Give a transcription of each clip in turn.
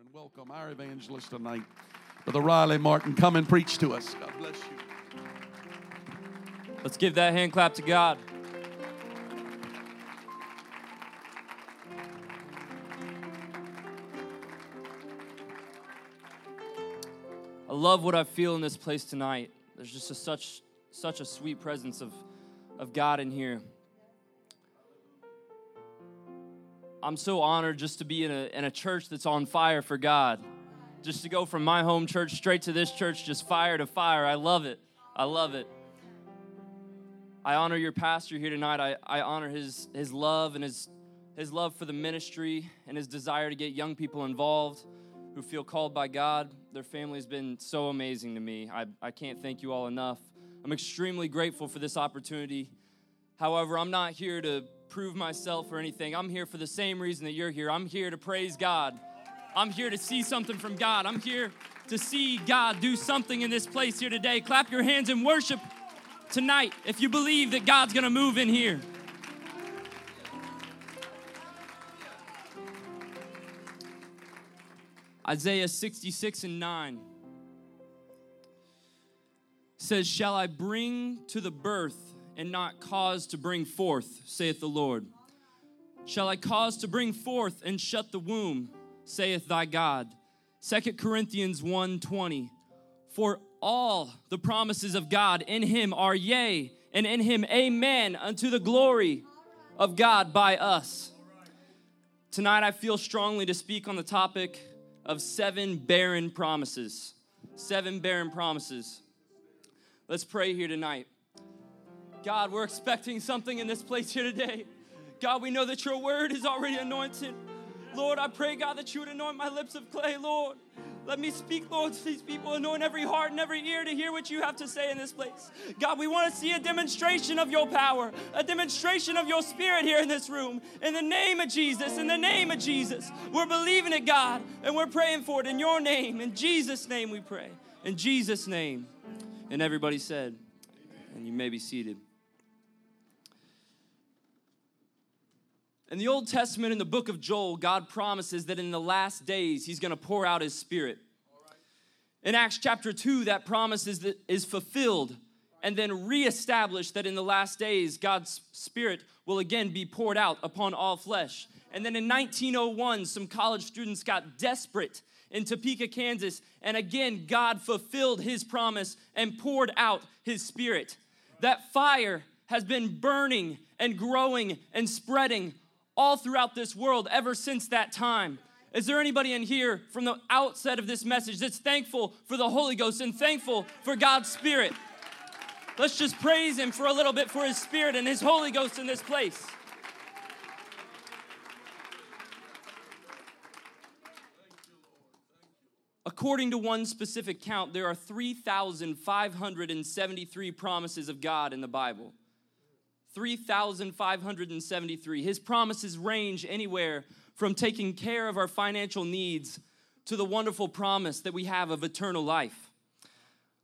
and welcome our evangelist tonight, Brother Riley Martin. Come and preach to us. God bless you. Let's give that hand clap to God. I love what I feel in this place tonight. There's just a, such such a sweet presence of, of God in here. I'm so honored just to be in a, in a church that's on fire for God. Just to go from my home church straight to this church, just fire to fire. I love it. I love it. I honor your pastor here tonight. I, I honor his, his love and his, his love for the ministry and his desire to get young people involved who feel called by God. Their family has been so amazing to me. I, I can't thank you all enough. I'm extremely grateful for this opportunity. However, I'm not here to prove myself or anything. I'm here for the same reason that you're here. I'm here to praise God. I'm here to see something from God. I'm here to see God do something in this place here today. Clap your hands and worship tonight if you believe that God's going to move in here. Isaiah 66 and 9 says, Shall I bring to the birth and not cause to bring forth, saith the Lord? Shall I cause to bring forth and shut the womb, saith thy God? Second Corinthians 1:20. For all the promises of God in him are yea, and in him amen unto the glory of God by us. Tonight I feel strongly to speak on the topic of seven barren promises. Seven barren promises. Let's pray here tonight. God, we're expecting something in this place here today. God, we know that your word is already anointed. Lord, I pray, God, that you would anoint my lips of clay, Lord. Let me speak, Lord, to these people, anoint every heart and every ear to hear what you have to say in this place. God, we want to see a demonstration of your power, a demonstration of your spirit here in this room. In the name of Jesus, in the name of Jesus. We're believing it, God, and we're praying for it in your name. In Jesus' name we pray. In Jesus' name. And everybody said, and you may be seated. In the Old Testament, in the book of Joel, God promises that in the last days, He's gonna pour out His Spirit. In Acts chapter 2, that promise is, is fulfilled and then reestablished that in the last days, God's Spirit will again be poured out upon all flesh. And then in 1901, some college students got desperate in Topeka, Kansas, and again, God fulfilled His promise and poured out His Spirit. That fire has been burning and growing and spreading all throughout this world ever since that time. Is there anybody in here from the outset of this message that's thankful for the Holy Ghost and thankful for God's Spirit? Let's just praise Him for a little bit for His Spirit and His Holy Ghost in this place. According to one specific count, there are 3,573 promises of God in the Bible. 3,573. His promises range anywhere from taking care of our financial needs to the wonderful promise that we have of eternal life.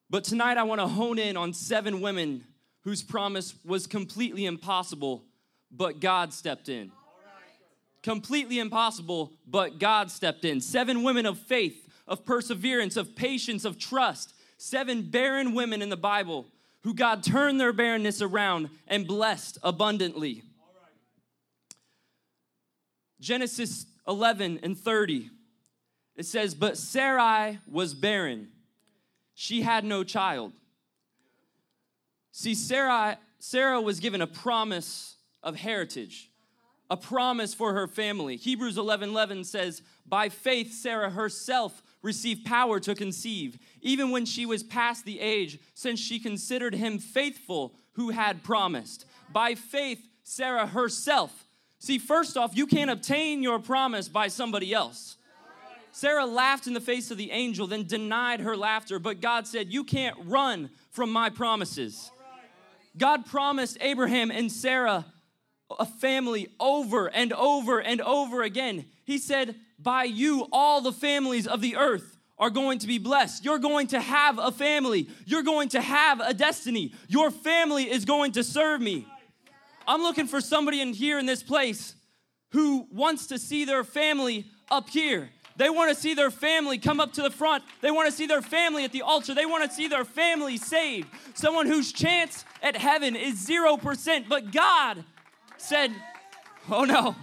But tonight I want to hone in on seven women whose promise was completely impossible, but God stepped in. Completely impossible, but God stepped in. Seven women of faith, of perseverance, of patience, of trust. Seven barren women in the Bible who God turned their barrenness around and blessed abundantly. Genesis 11 and 30, it says, But Sarai was barren. She had no child. See, Sarah, Sarah was given a promise of heritage, a promise for her family. Hebrews 11 11 says, By faith, Sarah herself received power to conceive, even when she was past the age, since she considered him faithful who had promised. By faith, Sarah herself. See, first off, you can't obtain your promise by somebody else. Sarah laughed in the face of the angel, then denied her laughter, but God said, You can't run from my promises. God promised Abraham and Sarah a family over and over and over again. He said, By you, all the families of the earth are going to be blessed. You're going to have a family. You're going to have a destiny. Your family is going to serve me. I'm looking for somebody in here in this place who wants to see their family up here. They want to see their family come up to the front. They want to see their family at the altar. They want to see their family saved. Someone whose chance at heaven is 0%. But God said, Oh no,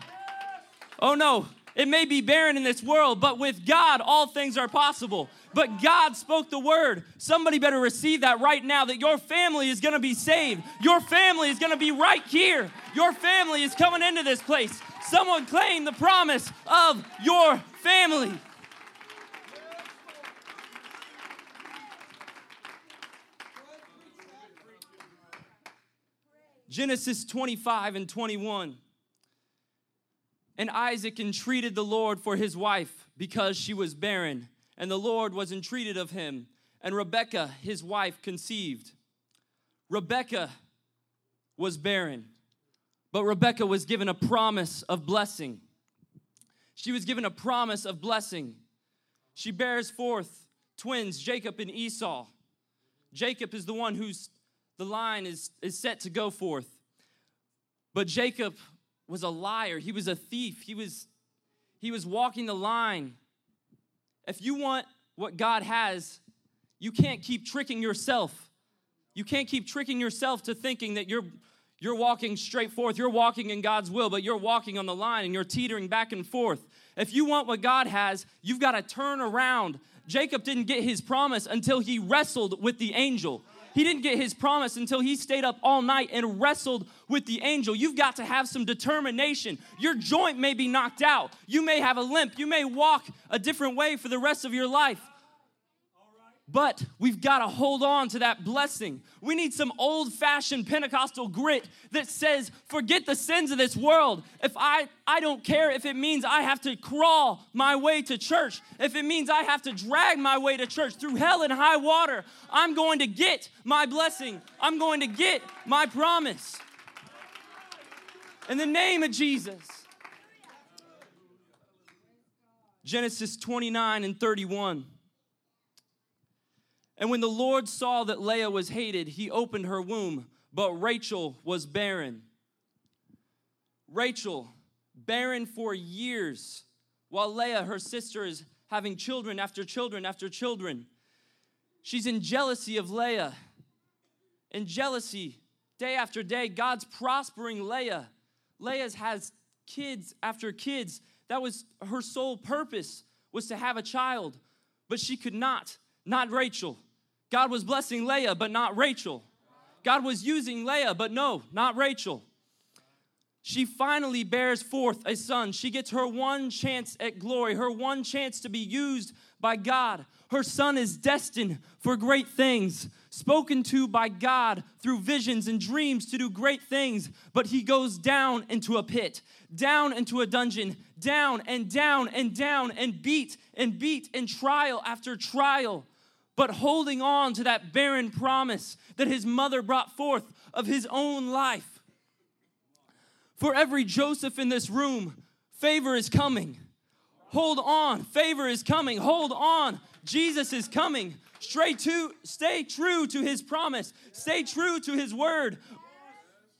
oh no, it may be barren in this world, but with God, all things are possible. But God spoke the word. Somebody better receive that right now that your family is to be saved. Your family is to be right here. Your family is coming into this place. Someone claim the promise of your family. Genesis 25 and 21. And Isaac entreated the Lord for his wife because she was barren, and the Lord was entreated of him. And Rebekah, his wife, conceived. Rebekah was barren, but Rebekah was given a promise of blessing. She was given a promise of blessing. She bears forth twins, Jacob and Esau. Jacob is the one whose the line is, is set to go forth. But Jacob was a liar. He was a thief. He was, he was walking the line. If you want what God has, you can't keep tricking yourself. You can't keep tricking yourself to thinking that you're you're walking straight forth. You're walking in God's will, but you're walking on the line and you're teetering back and forth. If you want what God has, you've got to turn around. Jacob didn't get his promise until he wrestled with the angel. He didn't get his promise until he stayed up all night and wrestled with the angel. You've got to have some determination. Your joint may be knocked out. You may have a limp. You may walk a different way for the rest of your life. But we've got to hold on to that blessing. We need some old fashioned Pentecostal grit that says, forget the sins of this world. If I, I don't care if it means I have to crawl my way to church, if it means I have to drag my way to church through hell and high water, I'm going to get my blessing. I'm going to get my promise. In the name of Jesus. Genesis 29 and 31. And when the Lord saw that Leah was hated, he opened her womb, but Rachel was barren. Rachel, barren for years, while Leah, her sister, is having children after children after children. She's in jealousy of Leah. In jealousy, day after day, God's prospering Leah. Leah has kids after kids. That was her sole purpose was to have a child, but she could not not Rachel. God was blessing Leah, but not Rachel. God was using Leah, but no, not Rachel. She finally bears forth a son. She gets her one chance at glory, her one chance to be used by God. Her son is destined for great things, spoken to by God through visions and dreams to do great things, but he goes down into a pit, down into a dungeon, down and down and down and beat and beat and trial after trial but holding on to that barren promise that his mother brought forth of his own life. For every Joseph in this room, favor is coming. Hold on, favor is coming. Hold on, Jesus is coming. Stay, to, stay true to his promise, stay true to his word.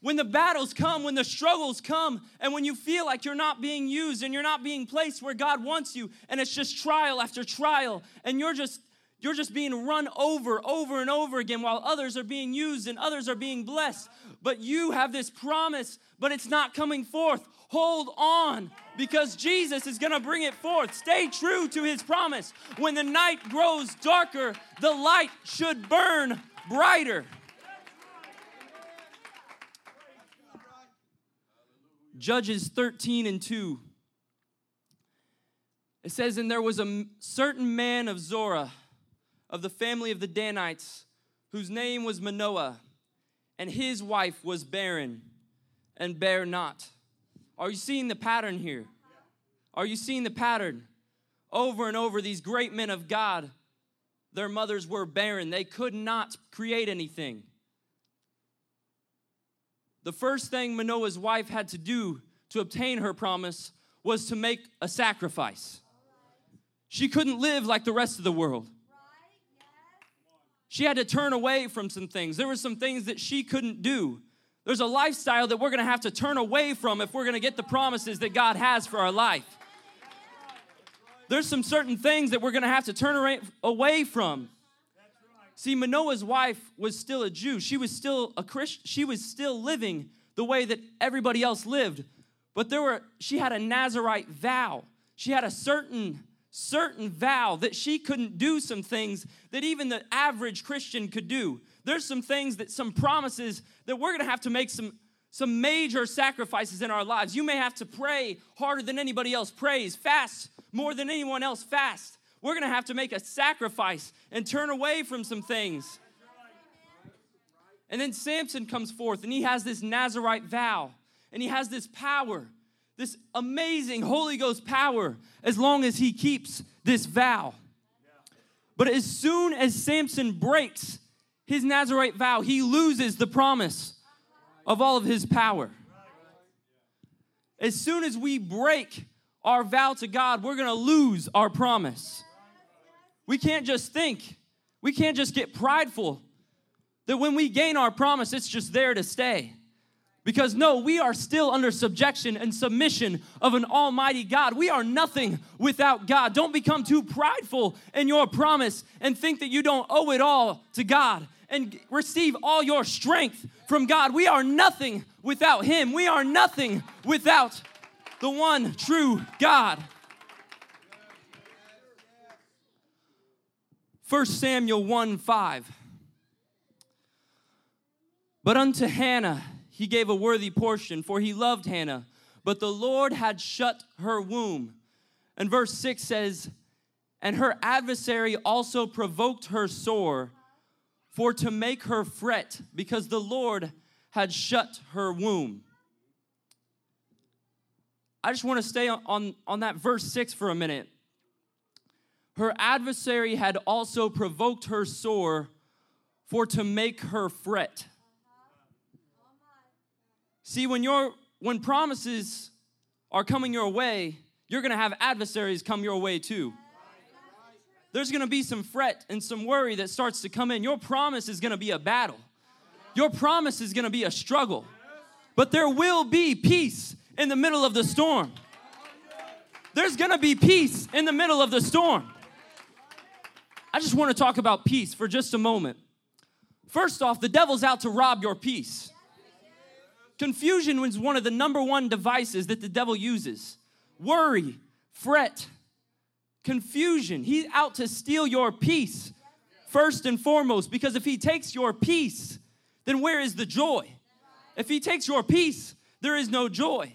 When the battles come, when the struggles come, and when you feel like you're not being used and you're not being placed where God wants you, and it's just trial after trial, and you're just you're just being run over, over and over again while others are being used and others are being blessed. But you have this promise, but it's not coming forth. Hold on because Jesus is going to bring it forth. Stay true to his promise. When the night grows darker, the light should burn brighter. Judges 13 and 2. It says, And there was a certain man of Zorah of the family of the Danites, whose name was Manoah, and his wife was barren and bare not. Are you seeing the pattern here? Are you seeing the pattern? Over and over, these great men of God, their mothers were barren. They could not create anything. The first thing Manoah's wife had to do to obtain her promise was to make a sacrifice. She couldn't live like the rest of the world. She had to turn away from some things. There were some things that she couldn't do. There's a lifestyle that we're gonna have to turn away from if we're gonna get the promises that God has for our life. There's some certain things that we're going to have to turn away from. See, Manoah's wife was still a Jew. She was still a Christian. She was still living the way that everybody else lived. But there were she had a Nazarite vow. She had a certain certain vow that she couldn't do some things that even the average Christian could do. There's some things that some promises that we're to have to make some some major sacrifices in our lives. You may have to pray harder than anybody else prays, fast more than anyone else fast. We're to have to make a sacrifice and turn away from some things. And then Samson comes forth and he has this Nazarite vow and he has this power, this amazing Holy Ghost power, as long as he keeps this vow. But as soon as Samson breaks his Nazarite vow, he loses the promise of all of his power. As soon as we break our vow to God, we're gonna lose our promise. We can't just think, we can't just get prideful that when we gain our promise, it's just there to stay. Because no, we are still under subjection and submission of an almighty God. We are nothing without God. Don't become too prideful in your promise and think that you don't owe it all to God and receive all your strength from God. We are nothing without Him. We are nothing without the one true God. 1 Samuel 1 5. But unto Hannah he gave a worthy portion, for he loved Hannah. But the Lord had shut her womb. And verse 6 says, And her adversary also provoked her sore, for to make her fret, because the Lord had shut her womb. I just want to stay on, on that verse 6 for a minute. Her adversary had also provoked her sore, for to make her fret. See, when you're when promises are coming your way, you're gonna have adversaries come your way too. There's gonna be some fret and some worry that starts to come in. Your promise is gonna be a battle. Your promise is gonna be a struggle. But there will be peace in the middle of the storm. There's gonna be peace in the middle of the storm. I just wanna talk about peace for just a moment. First off, the devil's out to rob your peace. Confusion was one of the number one devices that the devil uses. Worry, fret, confusion. He's out to steal your peace, first and foremost, because if he takes your peace, then where is the joy? If he takes your peace, there is no joy.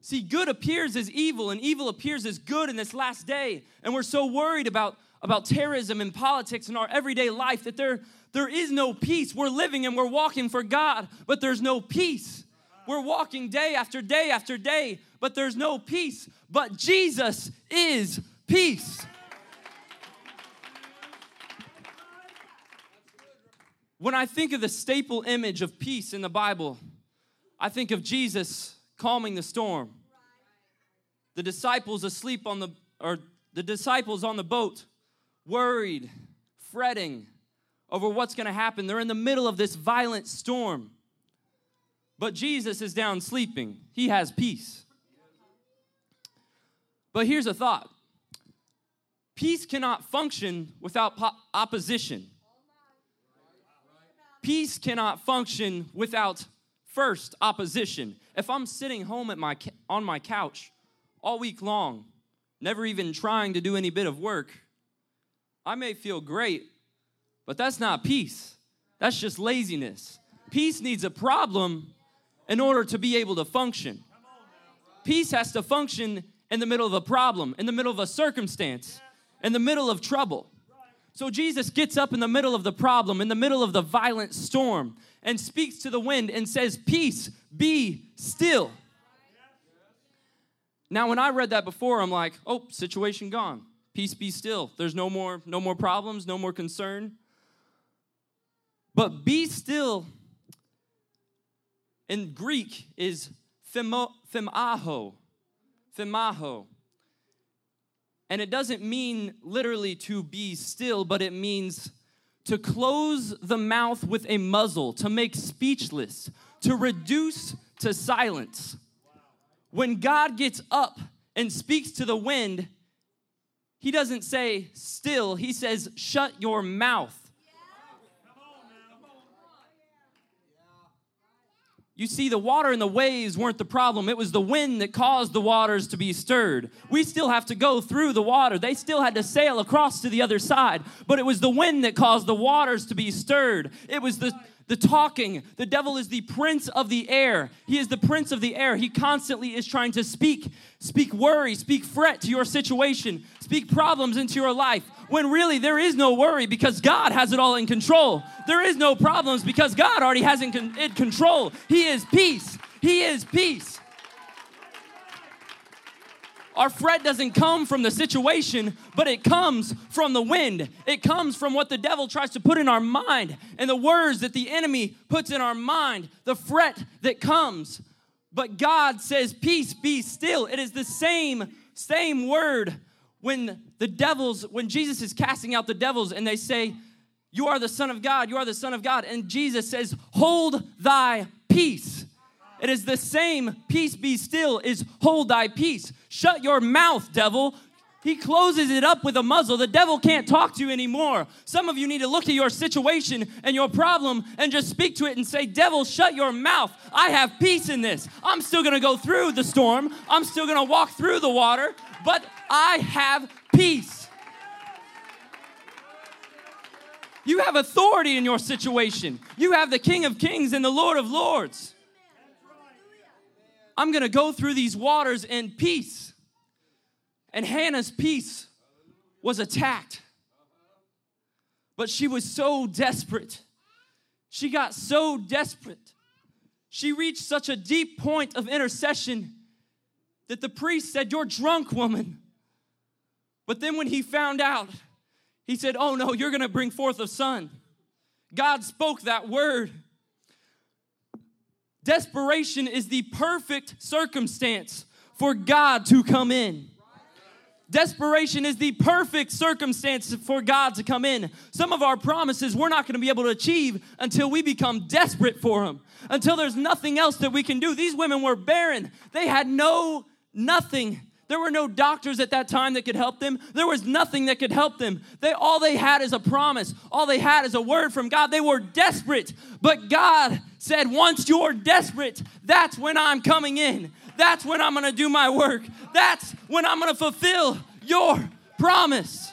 See, good appears as evil, and evil appears as good in this last day. And we're so worried about, about terrorism and politics in our everyday life that there, there is no peace. We're living and we're walking for God, but there's no peace. We're walking day after day after day, but there's no peace. But Jesus is peace. When I think of the staple image of peace in the Bible, I think of Jesus calming the storm. The disciples asleep on the or the disciples on the boat, worried, fretting over what's going to happen. They're in the middle of this violent storm. But Jesus is down sleeping. He has peace. But here's a thought. Peace cannot function without po- opposition. Peace cannot function without first opposition. If I'm sitting home at my on my couch all week long, never even trying to do any bit of work, I may feel great, but that's not peace. That's just laziness. Peace needs a problem in order to be able to function. Peace has to function in the middle of a problem, in the middle of a circumstance, in the middle of trouble. So Jesus gets up in the middle of the problem, in the middle of the violent storm, and speaks to the wind and says, Peace, be still. Now, when I read that before, I'm like, oh, situation gone. Peace be still. There's no more, no more problems, no more concern. But be still in Greek is themaho. Themaho. And it doesn't mean literally to be still, but it means to close the mouth with a muzzle, to make speechless, to reduce to silence. When God gets up and speaks to the wind, he doesn't say still, he says, shut your mouth. You see, the water and the waves weren't the problem. It was the wind that caused the waters to be stirred. We still have to go through the water. They still had to sail across to the other side, but it was the wind that caused the waters to be stirred. It was the the talking. The devil is the prince of the air. He is the prince of the air. He constantly is trying to speak, speak worry, speak fret to your situation, speak problems into your life. When really there is no worry because God has it all in control. There is no problems because God already has it in control. He is peace. He is peace. Our fret doesn't come from the situation, but it comes from the wind. It comes from what the devil tries to put in our mind and the words that the enemy puts in our mind, the fret that comes. But God says, Peace, be still. It is the same, same word when the devils, when Jesus is casting out the devils and they say, You are the Son of God, you are the Son of God. And Jesus says, Hold thy peace. It is the same peace be still is hold thy peace. Shut your mouth, devil. He closes it up with a muzzle. The devil can't talk to you anymore. Some of you need to look at your situation and your problem and just speak to it and say, Devil, shut your mouth. I have peace in this. I'm still gonna go through the storm, I'm still gonna walk through the water, but I have peace. You have authority in your situation. You have the King of Kings and the Lord of Lords. I'm going to go through these waters in peace. And Hannah's peace was attacked. But she was so desperate. She got so desperate. She reached such a deep point of intercession that the priest said, You're drunk, woman. But then when he found out, he said, Oh no, you're gonna bring forth a son. God spoke that word. Desperation is the perfect circumstance for God to come in. Desperation is the perfect circumstance for God to come in. Some of our promises we're not going to be able to achieve until we become desperate for them, until there's nothing else that we can do. These women were barren, they had no, nothing. There were no doctors at that time that could help them. There was nothing that could help them. They all they had is a promise. All they had is a word from God. They were desperate. But God said, "Once you're desperate, that's when I'm coming in. That's when I'm going to do my work. That's when I'm going to fulfill your promise."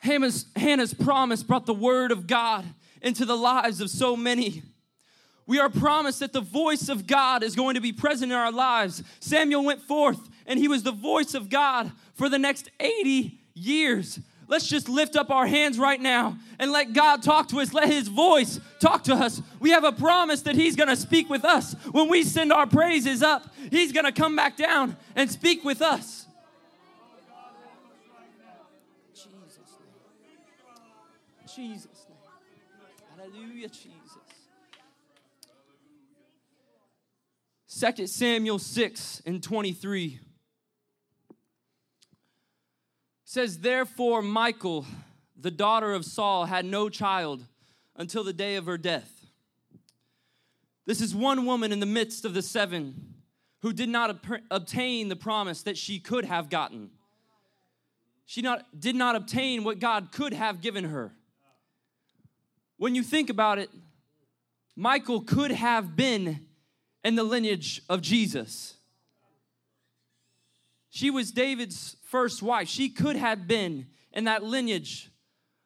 Hannah's, Hannah's promise brought the word of God into the lives of so many. We are promised that the voice of God is going to be present in our lives. Samuel went forth and he was the voice of God for the next 80 years. Let's just lift up our hands right now and let God talk to us. Let His voice talk to us. We have a promise that He's gonna speak with us. When we send our praises up, He's gonna come back down and speak with us. Jesus' name. Jesus' name. Hallelujah, Jesus. 2 Samuel 6 and 23 says, Therefore, Michal, the daughter of Saul, had no child until the day of her death. This is one woman in the midst of the seven who did not ob- obtain the promise that she could have gotten. She not, did not obtain what God could have given her. When you think about it, Michal could have been in the lineage of Jesus. She was David's first wife. She could have been in that lineage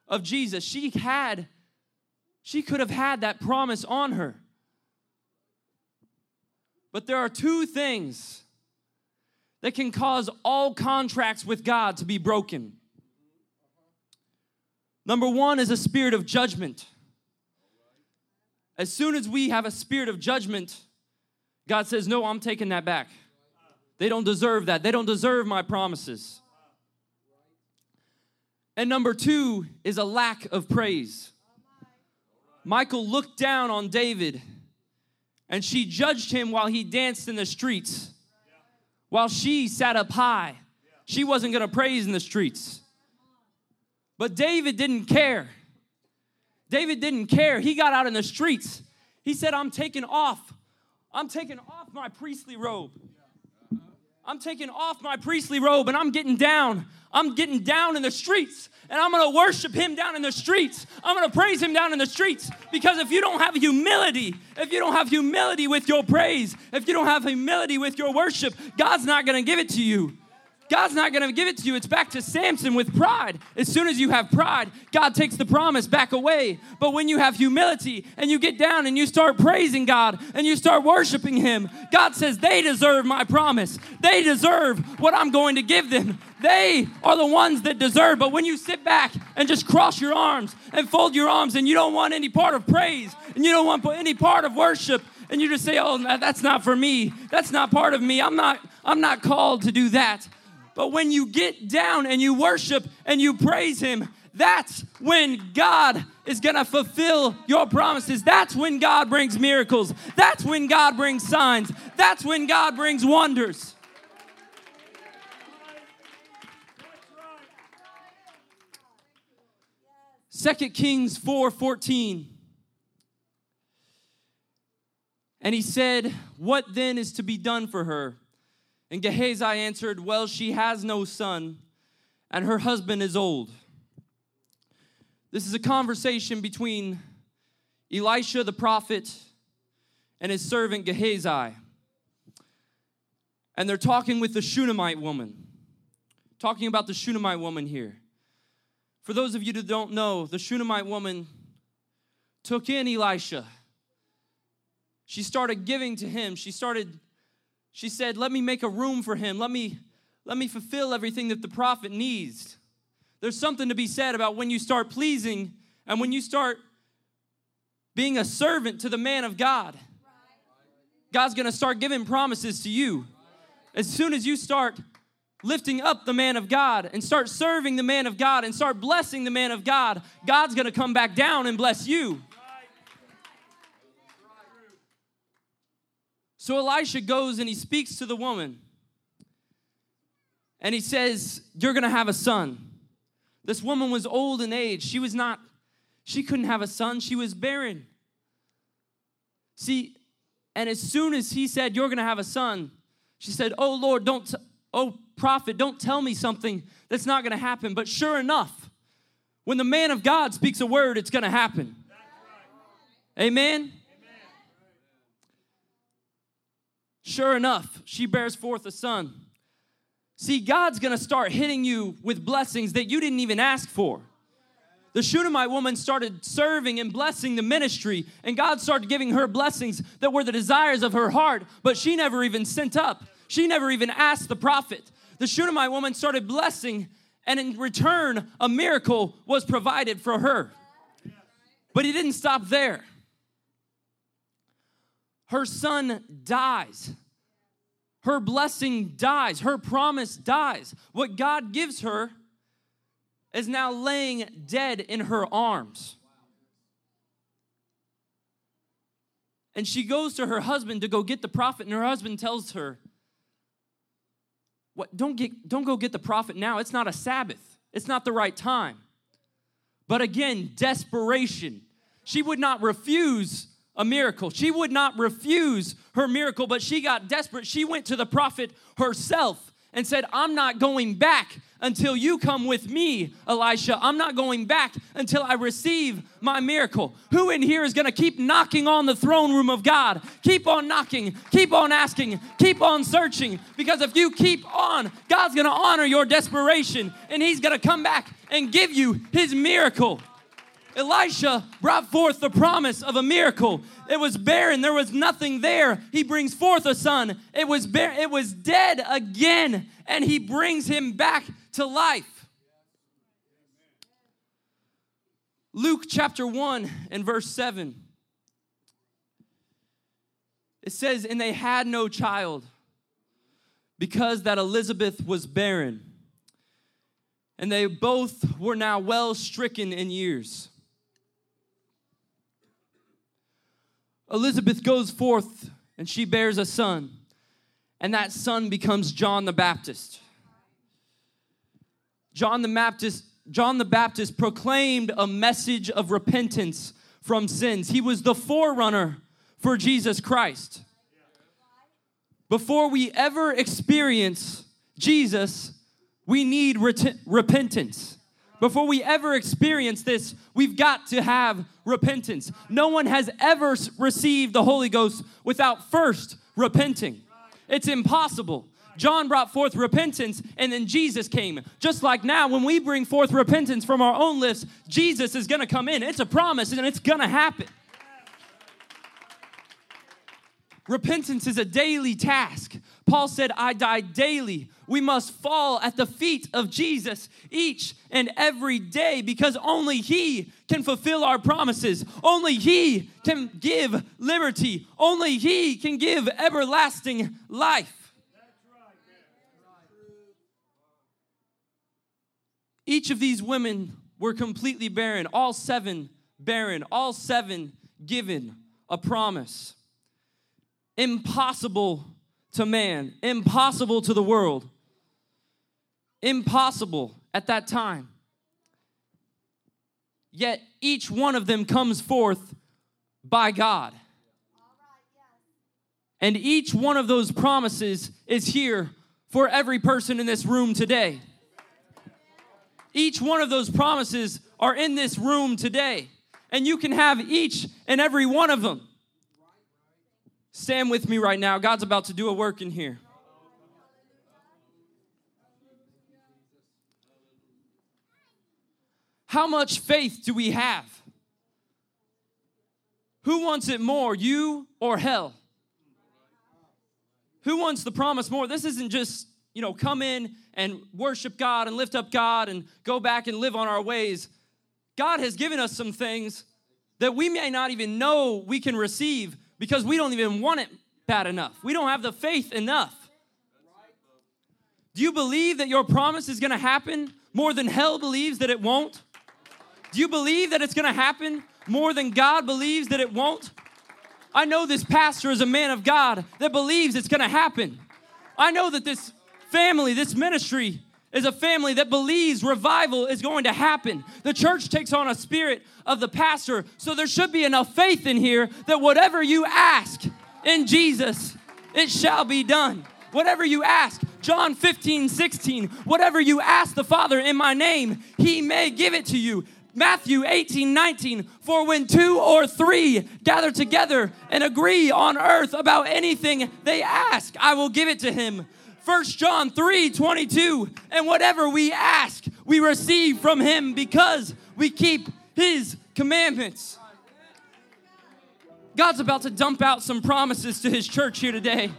of Jesus. She had, she could have had that promise on her. But there are two things that can cause all contracts with God to be broken. Number one is a spirit of judgment. As soon as we have a spirit of judgment, God says, No, I'm taking that back. They don't deserve that. They don't deserve my promises. And number two is a lack of praise. Michal looked down on David and she judged him while he danced in the streets, while she sat up high. She wasn't gonna praise in the streets. But David didn't care. David didn't care. He got out in the streets. He said, I'm taking off I'm taking off my priestly robe. I'm taking off my priestly robe and I'm getting down. I'm getting down in the streets and I'm gonna worship him down in the streets. I'm gonna praise him down in the streets because if you don't have humility, if you don't have humility with your praise, if you don't have humility with your worship, God's not gonna give it to you. God's not going to give it to you. It's back to Samson with pride. As soon as you have pride, God takes the promise back away. But when you have humility and you get down and you start praising God and you start worshiping Him, God says, They deserve my promise. They deserve what I'm going to give them. They are the ones that deserve. But when you sit back and just cross your arms and fold your arms and you don't want any part of praise and you don't want any part of worship, and you just say, "Oh, that's not for me. That's not part of me. I'm not I'm not called to do that." But when you get down and you worship and you praise Him, that's when God is going to fulfill your promises. That's when God brings miracles. That's when God brings signs. That's when God brings wonders. Second Kings 4 14. And he said, What then is to be done for her? And Gehazi answered, Well, she has no son, and her husband is old. This is a conversation between Elisha the prophet and his servant Gehazi. And they're talking with the Shunammite woman. Talking about the Shunammite woman here. For those of you that don't know, the Shunammite woman took in Elisha. She started giving to him. She started she said, Let me make a room for him. Let me, let me fulfill everything that the prophet needs. There's something to be said about when you start pleasing and when you start being a servant to the man of God. God's gonna start giving promises to you. As soon as you start lifting up the man of God and start serving the man of God and start blessing the man of God, God's gonna come back down and bless you. So Elisha goes and he speaks to the woman. And he says, You're gonna have a son. This woman was old in age. She was not, she couldn't have a son. She was barren. See, and as soon as he said, You're gonna have a son, she said, Oh Lord, don't, t- oh prophet, don't tell me something that's not gonna happen. But sure enough, when the man of God speaks a word, it's gonna happen. Amen. Sure enough, she bears forth a son. See, God's gonna start hitting you with blessings that you didn't even ask for. The Shunammite woman started serving and blessing the ministry, and God started giving her blessings that were the desires of her heart, but she never even sent up. She never even asked the prophet. The Shunammite woman started blessing, and in return, a miracle was provided for her. But he didn't stop there. Her son dies. Her blessing dies. Her promise dies. What God gives her is now laying dead in her arms. And she goes to her husband to go get the prophet, and her husband tells her, What don't get don't go get the prophet now. It's not a Sabbath. It's not the right time. But again, desperation. She would not refuse a miracle. She would not refuse her miracle, but she got desperate. She went to the prophet herself and said, I'm not going back until you come with me, Elisha. I'm not going back until I receive my miracle. Who in here is going to keep knocking on the throne room of God? Keep on knocking, keep on asking, keep on searching. Because if you keep on, God's going to honor your desperation and He's going to come back and give you His miracle. Elisha brought forth the promise of a miracle. It was barren, there was nothing there. He brings forth a son. It was bar- it was dead again, and he brings him back to life. Luke chapter 1 and verse 7. It says, And they had no child because that Elizabeth was barren. And they both were now well stricken in years. Elizabeth goes forth and she bears a son, and that son becomes John the Baptist. John the Baptist John the Baptist proclaimed a message of repentance from sins. He was the forerunner for Jesus Christ. before we ever experience Jesus, we need ret- repentance. Before we ever experience this, we've got to have repentance. No one has ever received the Holy Ghost without first repenting. It's impossible. John brought forth repentance and then Jesus came. Just like now, when we bring forth repentance from our own lips, Jesus is gonna come in. It's a promise and it's gonna happen. Repentance is a daily task. Paul said, I die daily. We must fall at the feet of Jesus each and every day because only He can fulfill our promises. Only He can give liberty. Only He can give everlasting life. Each of these women were completely barren, all seven barren, all seven given a promise impossible to man, impossible to the world, impossible at that time. Yet each one of them comes forth by God. And each one of those promises is here for every person in this room today. Each one of those promises are in this room today. And you can have each and every one of them. Stand with me right now. God's about to do a work in here. How much faith do we have? Who wants it more, you or hell? Who wants the promise more? This isn't just, you know, come in and worship God and lift up God and go back and live on our ways. God has given us some things that we may not even know we can receive because we don't even want it bad enough. We don't have the faith enough. Do you believe that your promise is going to happen more than hell believes that it won't? Do you believe that it's going to happen more than God believes that it won't? I know this pastor is a man of God that believes it's going to happen. I know that this family, this ministry, is a family that believes revival is going to happen. The church takes on a spirit of the pastor, so there should be enough faith in here that whatever you ask in Jesus, it shall be done. Whatever you ask, John 15, 16, whatever you ask the Father in my name, he may give it to you. Matthew 18, 19, for when two or three gather together and agree on earth about anything they ask, I will give it to him. 1 John 3 22. And whatever we ask, we receive from him because we keep his commandments. God's about to dump out some promises to his church here today.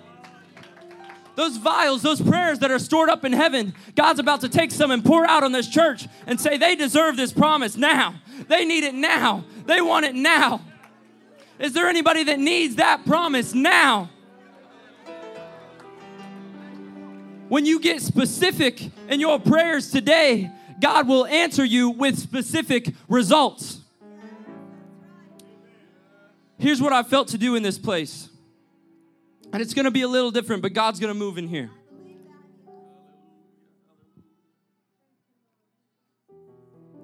Those vials, those prayers that are stored up in heaven, God's about to take some and pour out on this church and say they deserve this promise now. They need it now. They want it now. Is there anybody that needs that promise now? When you get specific in your prayers today, God will answer you with specific results. Here's what I felt to do in this place. And it's going to be a little different, but God's going to move in here.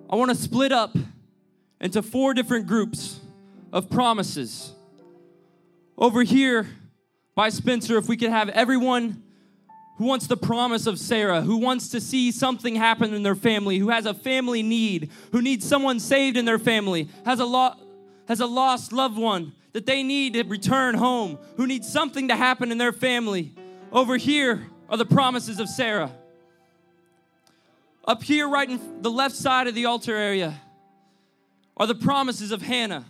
I want to split up into four different groups of promises. Over here by Spencer, if we could have everyone who wants the promise of Sarah, who wants to see something happen in their family, who has a family need, who needs someone saved in their family, has a lo- has a lost loved one that they need to return home, who needs something to happen in their family. Over here are the promises of Sarah. Up here, right in the left side of the altar area, are the promises of Hannah.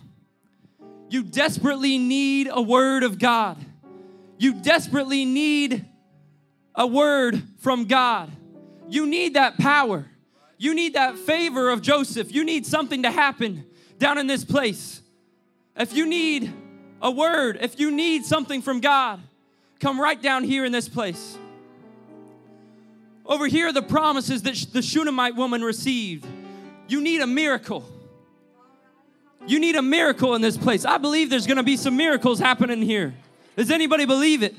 You desperately need a word of God. You desperately need a word from God. You need that power. You need that favor of Joseph. You need something to happen down in this place. If you need a word, if you need something from God, come right down here in this place. Over here are the promises that the Shunammite woman received. You need a miracle. You need a miracle in this place. I believe there's to be some miracles happening here. Does anybody believe it?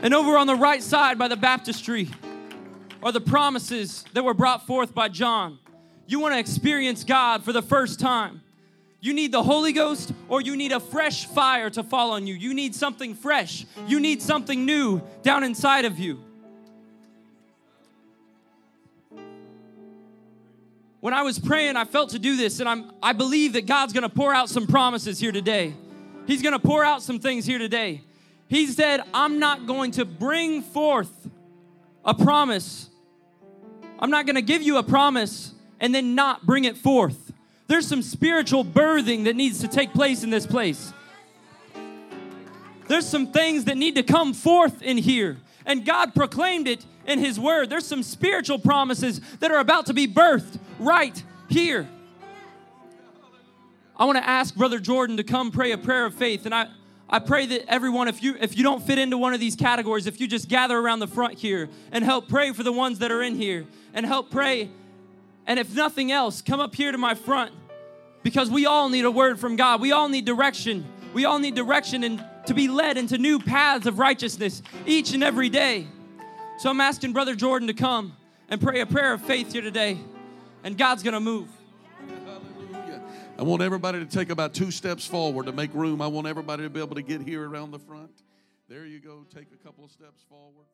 And over on the right side by the baptistry are the promises that were brought forth by John. You want to experience God for the first time. You need the Holy Ghost or you need a fresh fire to fall on you. You need something fresh. You need something new down inside of you. When I was praying, I felt to do this, and I'm, I believe that God's gonna pour out some promises here today. He's gonna pour out some things here today. He said, I'm not going to bring forth a promise. I'm not gonna give you a promise and then not bring it forth. There's some spiritual birthing that needs to take place in this place. There's some things that need to come forth in here. And God proclaimed it in His Word. There's some spiritual promises that are about to be birthed right here. I want to ask Brother Jordan to come pray a prayer of faith. And I, I pray that everyone, if you if you don't fit into one of these categories, if you just gather around the front here and help pray for the ones that are in here and help pray and if nothing else, come up here to my front because we all need a word from God. We all need direction. We all need direction and to be led into new paths of righteousness each and every day. So I'm asking Brother Jordan to come and pray a prayer of faith here today, and God's gonna move. I want everybody to take about two steps forward to make room. I want everybody to be able to get here around the front. There you go. Take a couple of steps forward.